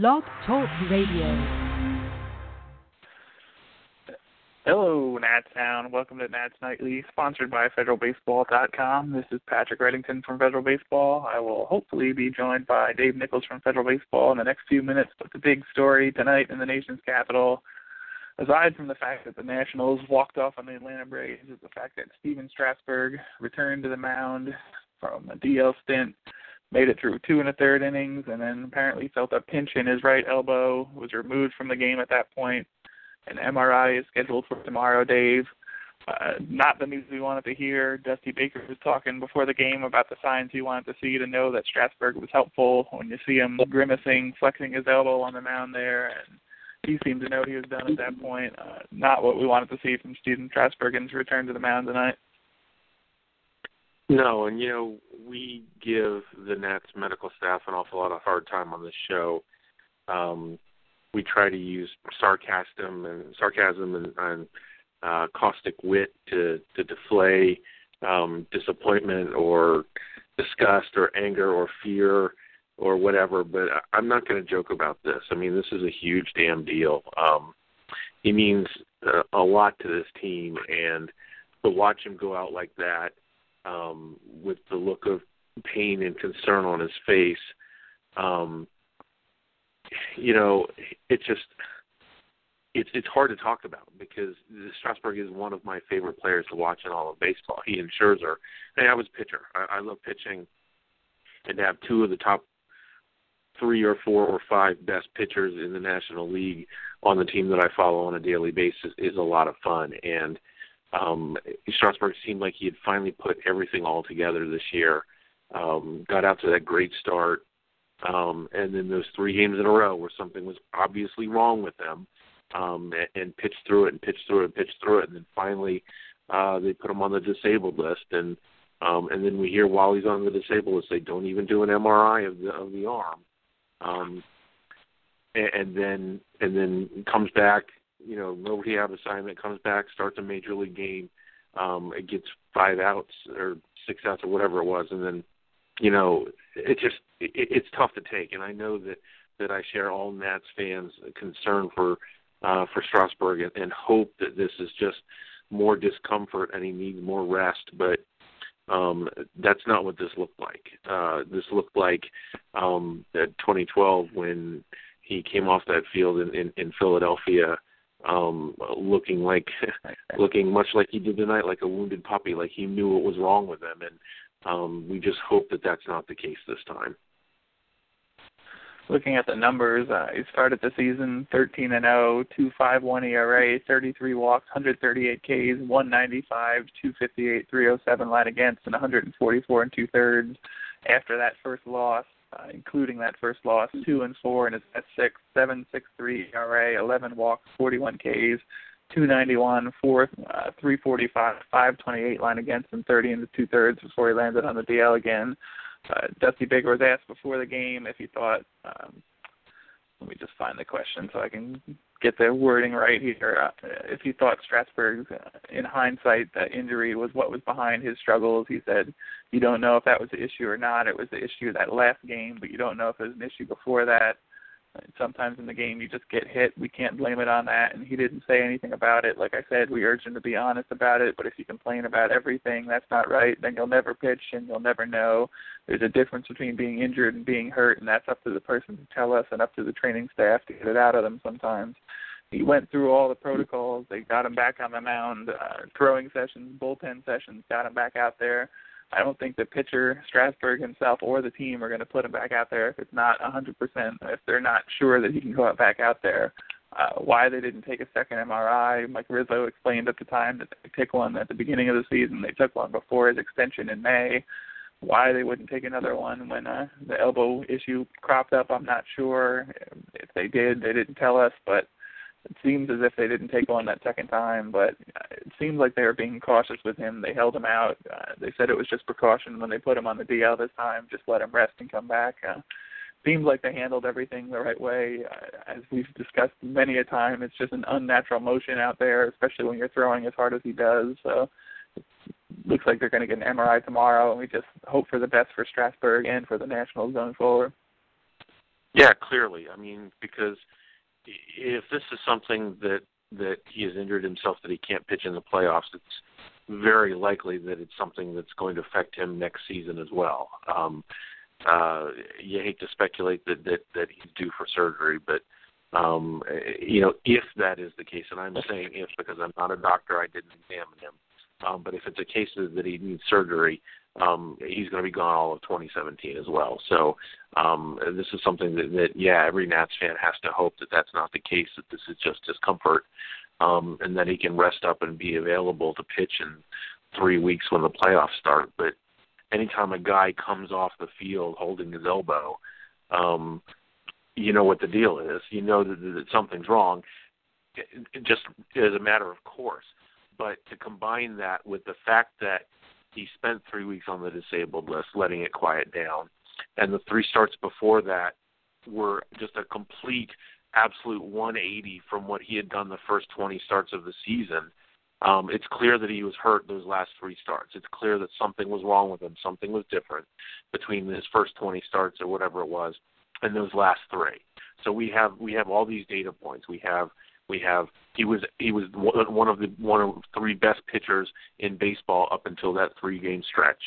Blog Talk Radio. Hello, Nats Town. Welcome to Nats Nightly, sponsored by FederalBaseball.com. This is Patrick Reddington from Federal Baseball. I will hopefully be joined by Dave Nichols from Federal Baseball in the next few minutes. But the big story tonight in the nation's capital, aside from the fact that the Nationals walked off on the Atlanta Braves, is the fact that Stephen Strasburg returned to the mound from a DL stint made it through two and a third innings, and then apparently felt a pinch in his right elbow, was removed from the game at that point. An MRI is scheduled for tomorrow, Dave. Uh, not the news we wanted to hear. Dusty Baker was talking before the game about the signs he wanted to see to know that Strasburg was helpful. When you see him grimacing, flexing his elbow on the mound there, and he seemed to know he was done at that point. Uh, not what we wanted to see from Stephen Strasburg in his return to the mound tonight. No, and you know we give the Nats medical staff an awful lot of hard time on this show. Um, we try to use sarcasm and sarcasm and, and uh, caustic wit to to deflay um, disappointment or disgust or anger or fear or whatever. But I'm not going to joke about this. I mean, this is a huge damn deal. Um, he means uh, a lot to this team, and to watch him go out like that um, with the look of pain and concern on his face, um, you know, it just it's it's hard to talk about because Strasburg is one of my favorite players to watch in all of baseball. He and Scherzer. Hey, I was pitcher. I, I love pitching, and to have two of the top three or four or five best pitchers in the National League on the team that I follow on a daily basis is a lot of fun. And um, Strasburg seemed like he had finally put everything all together this year. Um, got out to that great start, um, and then those three games in a row where something was obviously wrong with them, um, and, and pitched through it and pitched through it and pitched through it, and then finally uh, they put him on the disabled list, and um, and then we hear while he's on the disabled list they don't even do an MRI of the of the arm, um, and, and then and then comes back you know, no rehab assignment, comes back, starts a major league game, um, it gets five outs or six outs or whatever it was, and then, you know, it just it, it's tough to take. And I know that that I share all Nats fans' concern for uh, for Strasburg and, and hope that this is just more discomfort and he needs more rest, but um that's not what this looked like uh this looked like um at 2012 when he came off that field in in, in Philadelphia um looking like looking much like he did tonight like a wounded puppy like he knew what was wrong with him. And um we just hope that that's not the case this time. Looking at the numbers uh, he started the season 13 and 0 251 ERA 33 walks 138 Ks 195 258 307 line against and 144 and two thirds after that first loss uh, including that first loss, two and four in his last six, seven six three ERA, eleven walks, forty one Ks, two ninety one, four uh, three forty five, five twenty eight line against and thirty into two thirds before he landed on the DL again. Uh, Dusty Baker was asked before the game if he thought um, let me just find the question so I can get the wording right here. Uh, if he thought Strasburg, uh, in hindsight, that injury was what was behind his struggles, he said, "You don't know if that was the issue or not. It was the issue that last game, but you don't know if it was an issue before that." Sometimes in the game you just get hit. We can't blame it on that. And he didn't say anything about it. Like I said, we urge him to be honest about it. But if you complain about everything, that's not right. Then you'll never pitch and you'll never know. There's a difference between being injured and being hurt, and that's up to the person to tell us and up to the training staff to get it out of them sometimes. He went through all the protocols. They got him back on the mound, uh, throwing sessions, bullpen sessions, got him back out there I don't think the pitcher Strasburg himself or the team are going to put him back out there if it's not 100%. If they're not sure that he can go out back out there, uh, why they didn't take a second MRI? Mike Rizzo explained at the time that they took one at the beginning of the season. They took one before his extension in May. Why they wouldn't take another one when uh, the elbow issue cropped up, I'm not sure. If they did, they didn't tell us, but it seems as if they didn't take one that second time, but it seems like they were being cautious with him. They held him out. Uh, they said it was just precaution when they put him on the DL this time. Just let him rest and come back. Uh, seems like they handled everything the right way. Uh, as we've discussed many a time, it's just an unnatural motion out there, especially when you're throwing as hard as he does. So it looks like they're going to get an MRI tomorrow, and we just hope for the best for Strasburg and for the Nationals going forward. Yeah, clearly. I mean, because if this is something that that he has injured himself that he can't pitch in the playoffs, it's very likely that it's something that's going to affect him next season as well. Um, uh, you hate to speculate that that that he's due for surgery, but um, you know if that is the case, and I'm saying if because I'm not a doctor, I didn't examine him. Um, but if it's a case that he needs surgery, um, he's going to be gone all of 2017 as well. So um, this is something that, that, yeah, every Nats fan has to hope that that's not the case. That this is just discomfort, um, and that he can rest up and be available to pitch in three weeks when the playoffs start. But anytime a guy comes off the field holding his elbow, um, you know what the deal is. You know that, that something's wrong, just as a matter of course. But to combine that with the fact that he spent three weeks on the disabled list, letting it quiet down, and the three starts before that were just a complete, absolute 180 from what he had done the first 20 starts of the season. Um, it's clear that he was hurt those last three starts. It's clear that something was wrong with him. Something was different between his first 20 starts or whatever it was and those last three. So we have we have all these data points. We have we have he was he was one of the one of three best pitchers in baseball up until that three game stretch.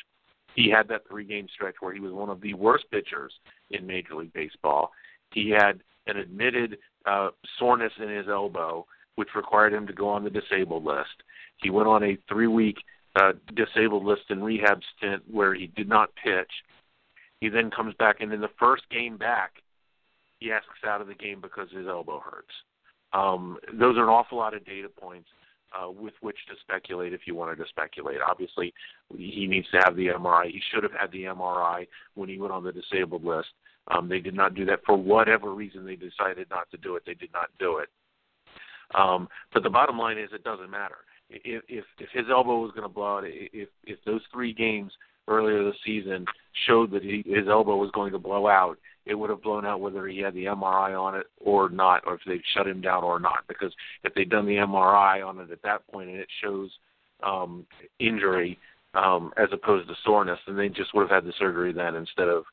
He had that three game stretch where he was one of the worst pitchers in Major League Baseball. He had an admitted uh, soreness in his elbow, which required him to go on the disabled list. He went on a three week uh, disabled list and rehab stint where he did not pitch. He then comes back, and in the first game back, he asks out of the game because his elbow hurts. Um, those are an awful lot of data points uh, with which to speculate if you wanted to speculate. Obviously, he needs to have the MRI. He should have had the MRI when he went on the disabled list. Um, they did not do that for whatever reason. They decided not to do it. They did not do it. Um, but the bottom line is, it doesn't matter. If if, if his elbow was going to blow out, if if those three games earlier this season showed that he, his elbow was going to blow out, it would have blown out whether he had the MRI on it or not, or if they'd shut him down or not. Because if they'd done the MRI on it at that point and it shows um, injury um, as opposed to soreness, then they just would have had the surgery then instead of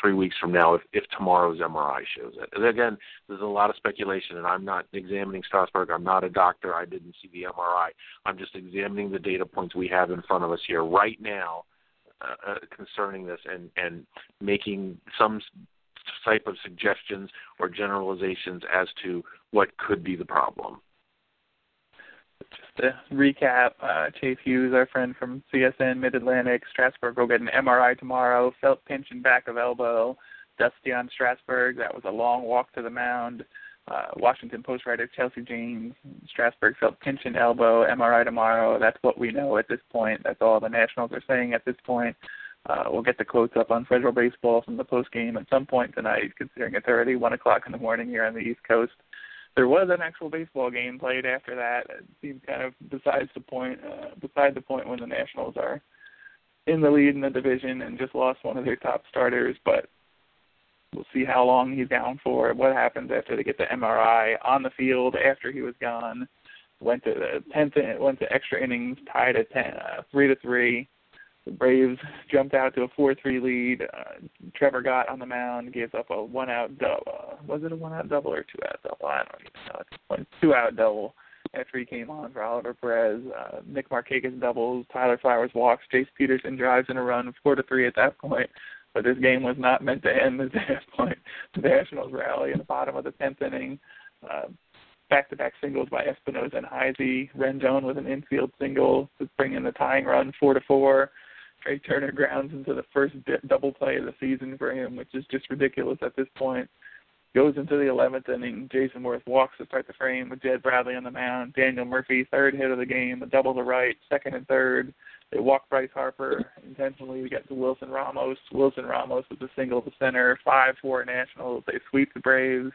three weeks from now if, if tomorrow's MRI shows it. And again, there's a lot of speculation, and I'm not examining Strasburg. I'm not a doctor. I didn't see the MRI. I'm just examining the data points we have in front of us here right now uh, uh, concerning this and and making some type of suggestions or generalizations as to what could be the problem. Just to recap, uh, Chase Hughes, our friend from CSN Mid Atlantic, Strasburg will get an MRI tomorrow. Felt pinch in back of elbow. Dusty on Strasburg. That was a long walk to the mound. Uh, Washington Post writer Chelsea Janes, Strasburg felt pinch in elbow, MRI tomorrow. That's what we know at this point. That's all the Nationals are saying at this point. Uh, we'll get the quotes up on Federal Baseball from the post game at some point tonight, considering it's already one o'clock in the morning here on the East Coast. There was an actual baseball game played after that. It seems kind of besides the point. Uh, beside the point when the Nationals are in the lead in the division and just lost one of their top starters, but We'll see how long he's down for. What happens after they get the MRI on the field after he was gone. Went to the tenth. Went to extra innings, tied at ten, uh, three to three. The Braves jumped out to a four-three lead. Uh, Trevor got on the mound gave up a one-out double. Was it a one-out double or two-out double? I don't even know. A two-out double after he came on for Oliver Perez. Uh, Nick Markakis doubles, Tyler Flowers walks, Jace Peterson drives in a run, four to three at that point. But this game was not meant to end at that point. The Nationals rally in the bottom of the tenth inning. Uh, back-to-back singles by Espinosa and Heisey. Rendon with an infield single to bring in the tying run, four to four. Trea Turner grounds into the first double play of the season for him, which is just ridiculous at this point. Goes into the 11th inning. Jayson Werth walks to start the frame with Jed Bradley on the mound. Daniel Murphy, third hit of the game, a double to right, second and third. They walk Bryce Harper intentionally to get to Wilson Ramos. Wilson Ramos with a single to center, 5 4 Nationals. They sweep the Braves.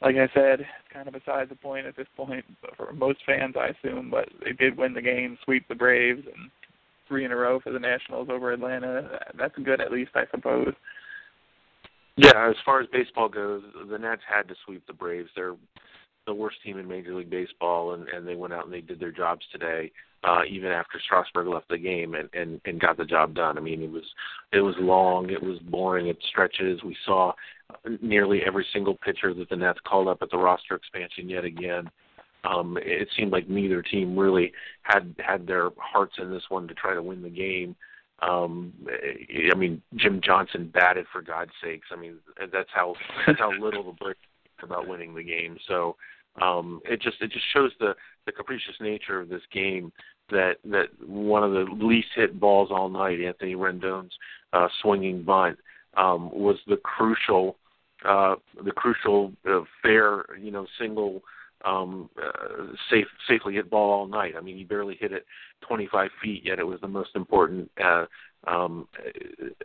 Like I said, it's kind of beside the point at this point for most fans, I assume, but they did win the game, sweep the Braves, and three in a row for the Nationals over Atlanta. That's good, at least, I suppose. Yeah, as far as baseball goes, the Nats had to sweep the Braves. They're the worst team in Major League Baseball, and, and they went out and they did their jobs today, uh, even after Strasburg left the game and, and and got the job done. I mean, it was it was long, it was boring at stretches. We saw nearly every single pitcher that the Nats called up at the roster expansion yet again. Um, it seemed like neither team really had had their hearts in this one to try to win the game. Um, I mean, Jim Johnson batted for God's sakes. I mean, that's how that's how little the Braves about winning the game. So um, it just it just shows the the capricious nature of this game. That that one of the least hit balls all night, Anthony Rendon's uh, swinging bunt, um, was the crucial uh, the crucial uh, fair you know single um, uh, safe safely hit ball all night. I mean, he barely hit it 25 feet, yet it was the most important uh, um,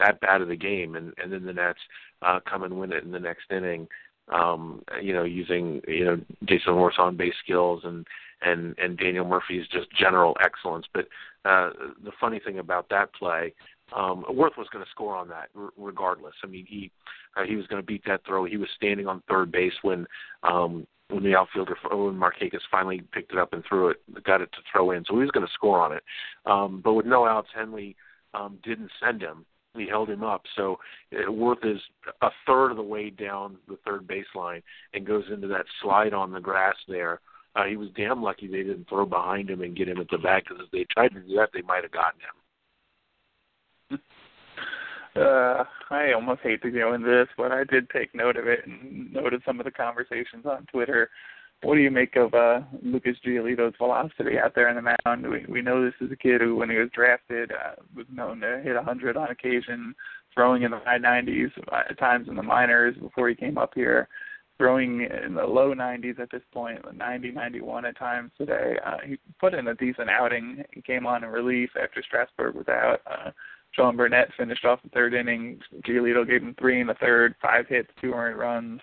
at bat of the game. And, and then the Nats uh, come and win it in the next inning. Um, you know, using you know Jayson Werth's on base skills and and and Daniel Murphy's just general excellence. But uh, the funny thing about that play um, Werth was going to score on that r- regardless. I mean, he uh, he was going to beat that throw. He was standing on third base when um, when the outfielder when Markakis finally picked it up and threw it, got it to throw in. So he was going to score on it. Um, but with no outs, Henley um, didn't send him. He held him up. So uh, Werth is a third of the way down the third baseline and goes into that slide on the grass there. Uh, he was damn lucky they didn't throw behind him and get him at the back because if they tried to do that, they might have gotten him. Uh, I almost hate to go into this, but I did take note of it and noted some of the conversations on Twitter. What do you make of uh, Lucas Giolito's velocity out there in the mound? We we know this is a kid who, when he was drafted, uh, was known to hit 100 on occasion, throwing in the high 90s at times in the minors before he came up here, throwing in the low 90s at this point, 90, 91 at times today. Uh, he put in a decent outing. He came on in relief after Strasburg was out. Uh, Sean Burnett finished off the third inning. Giolito gave him three in the third, five hits, two earned runs.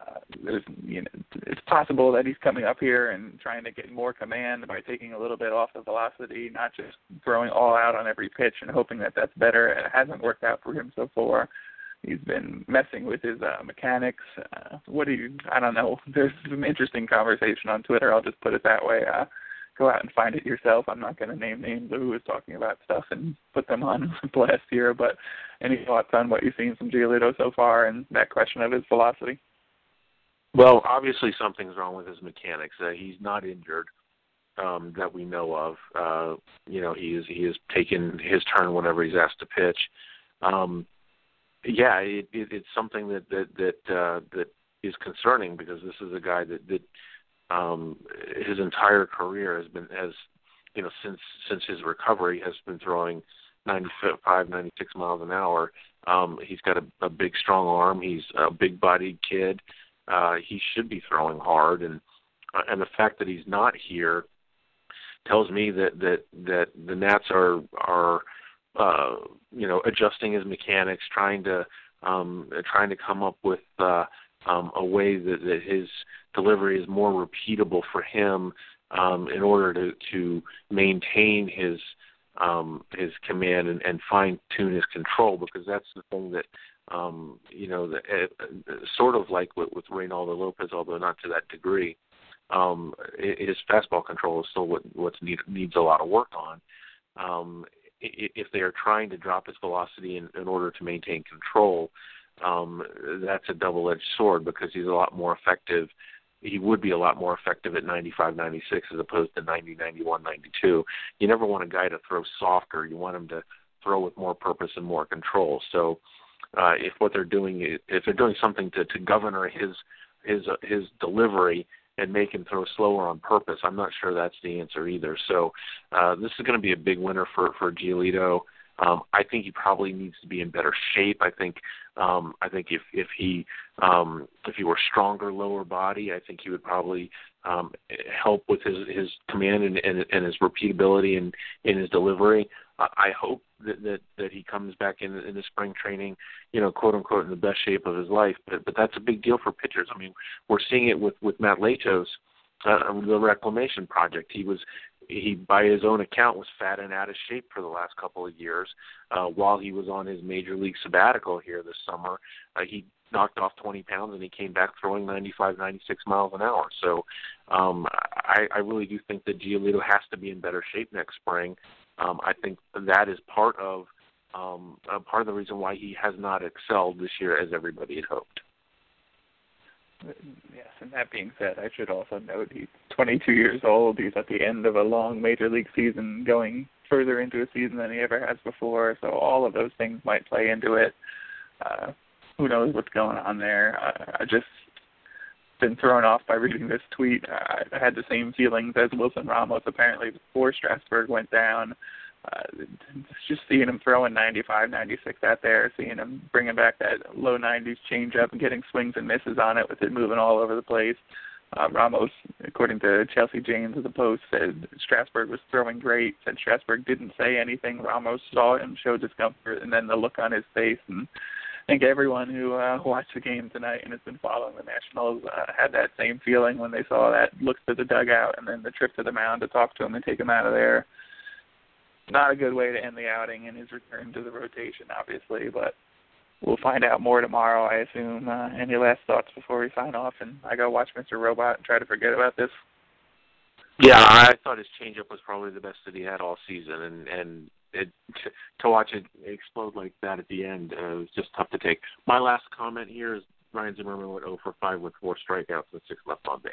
Uh, there's, you know, it's possible that he's coming up here and trying to get more command by taking a little bit off the velocity, not just throwing all out on every pitch and hoping that that's better. It hasn't worked out for him so far. He's been messing with his uh, mechanics. Uh, what do you? I don't know. There's some interesting conversation on Twitter. I'll just put it that way. Uh, go out and find it yourself. I'm not going to name names of who is talking about stuff and put them on blast here. But any thoughts on what you've seen from Giolito so far and that question of his velocity? Well, obviously something's wrong with his mechanics. Uh, he's not injured um, that we know of. Uh, you know, he is he is taking his turn whenever he's asked to pitch. Um, yeah, it, it, it's something that that that uh, that is concerning because this is a guy that that um, his entire career has been has you know since since his recovery has been throwing 95, 96 miles an hour. Um, he's got a, a big, strong arm. He's a big-bodied kid. Uh, he should be throwing hard, and uh, and the fact that he's not here tells me that that that the Nats are are uh, you know adjusting his mechanics, trying to um, trying to come up with uh, um, a way that, that his delivery is more repeatable for him um, in order to, to maintain his um, his command and, and fine tune his control because that's the thing that um, you know uh, sort of like with, with Reynaldo Lopez, although not to that degree. Um, his fastball control is still what what need, needs a lot of work on. Um, if they are trying to drop his velocity in, in order to maintain control, um, that's a double-edged sword because he's a lot more effective. He would be a lot more effective at 95, 96 as opposed to 90, 91, 92. You never want a guy to throw softer. You want him to throw with more purpose and more control. So, uh, if what they're doing, is, if they're doing something to to governor his his uh, his delivery and make him throw slower on purpose, I'm not sure that's the answer either. So, uh, this is going to be a big winner for for Giolito. Um, I think he probably needs to be in better shape. I think um, I think if if he um, if he were stronger lower body, I think he would probably um, help with his his command and, and, and his repeatability and in his delivery. I hope that, that that he comes back in in the spring training, you know, quote unquote, in the best shape of his life. But but that's a big deal for pitchers. I mean, we're seeing it with with Matt Latos. Uh, the reclamation project. He was he by his own account was fat and out of shape for the last couple of years uh while he was on his major league sabbatical here this summer uh, he knocked off 20 pounds and he came back throwing 95, 96 miles an hour. So um, I, I really do think that Giolito has to be in better shape next spring. Um, I think that is part of um, uh, part of the reason why he has not excelled this year as everybody had hoped. Yes, and that being said, I should also note he's 22 years old. He's at the end of a long major league season, going further into a season than he ever has before. So all of those things might play into it. Uh, who knows what's going on there? I just been thrown off by reading this tweet. I had the same feelings as Wilson Ramos apparently before Strasburg went down. Uh, just seeing him throwing 95, 96 out there, seeing him bringing back that low 90s changeup and getting swings and misses on it with it moving all over the place. Uh, Ramos, according to Chelsea Janes of the Post, said Strasburg was throwing great. Said Strasburg didn't say anything. Ramos saw him show discomfort, and then the look on his face and I think everyone who uh, watched the game tonight and has been following the Nationals uh, had that same feeling when they saw that look to the dugout and then the trip to the mound to talk to him and take him out of there. Not a good way to end the outing and his return to the rotation, obviously, but we'll find out more tomorrow, I assume. Uh, any last thoughts before we sign off and I go watch Mr. Robot and try to forget about this? Yeah, I thought his changeup was probably the best that he had all season, and and it, to watch it explode like that at the end uh, was just tough to take. My last comment here is Ryan Zimmerman went 0 for 5 with four strikeouts and six left on base.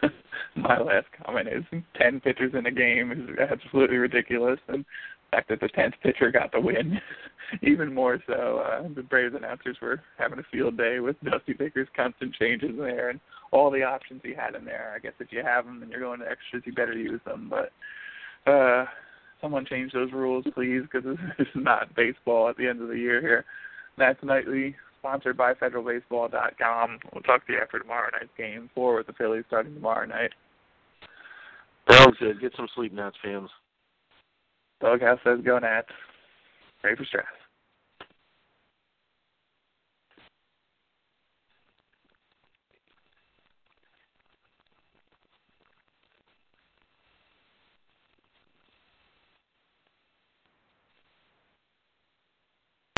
My last comment is 10 pitchers in a game is absolutely ridiculous, and the fact that the 10th pitcher got the win, even more so. Uh, the Braves announcers were having a field day with Dusty Baker's constant changes there and all the options he had in there. I guess if you have them and you're going to extras, you better use them. But uh, someone change those rules, please, because this is not baseball at the end of the year here. Nats Nightly, sponsored by FederalBaseball.com. We'll talk to you after tomorrow night's game four with the Phillies starting tomorrow night. Sounds good. Get some sleep, Nats fans. Doghouse says go Nats. Pray for Stras.